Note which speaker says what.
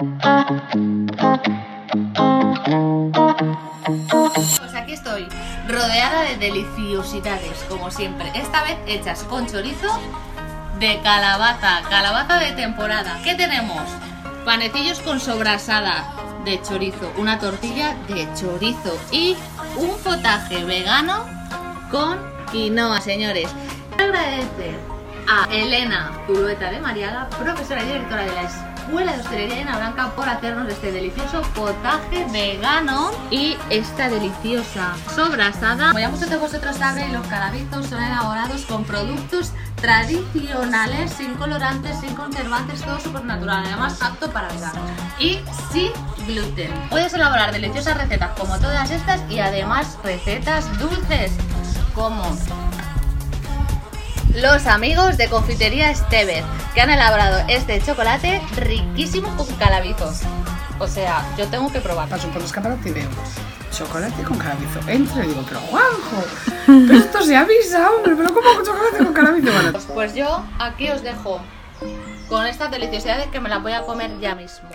Speaker 1: Pues aquí estoy, rodeada de deliciosidades, como siempre. Esta vez hechas con chorizo de calabaza, calabaza de temporada. ¿Qué tenemos? Panecillos con sobrasada de chorizo, una tortilla de chorizo y un potaje vegano con quinoa, señores. Agradecer a Elena Zulueta de Mariaga, profesora y directora de la Escuela de Hostelería de Blanca, por hacernos este delicioso potaje vegano y esta deliciosa sobrasada. Como ya muchos de vosotros saben, los calabizos son elaborados con productos tradicionales, sin colorantes, sin conservantes, todo súper natural, además apto para veganos y sin gluten. Puedes elaborar deliciosas recetas como todas estas y además recetas dulces como los amigos de Confitería Esteves, que han elaborado este chocolate riquísimo con calabizos. O sea, yo tengo que probarlo.
Speaker 2: Paso por los escaparate y chocolate con calabizo. Entro y digo, pero Juanjo, pero esto se avisa, hombre, pero ¿cómo con chocolate con calabizo? Bueno,
Speaker 1: pues yo aquí os dejo con estas deliciosidades que me las voy a comer ya mismo.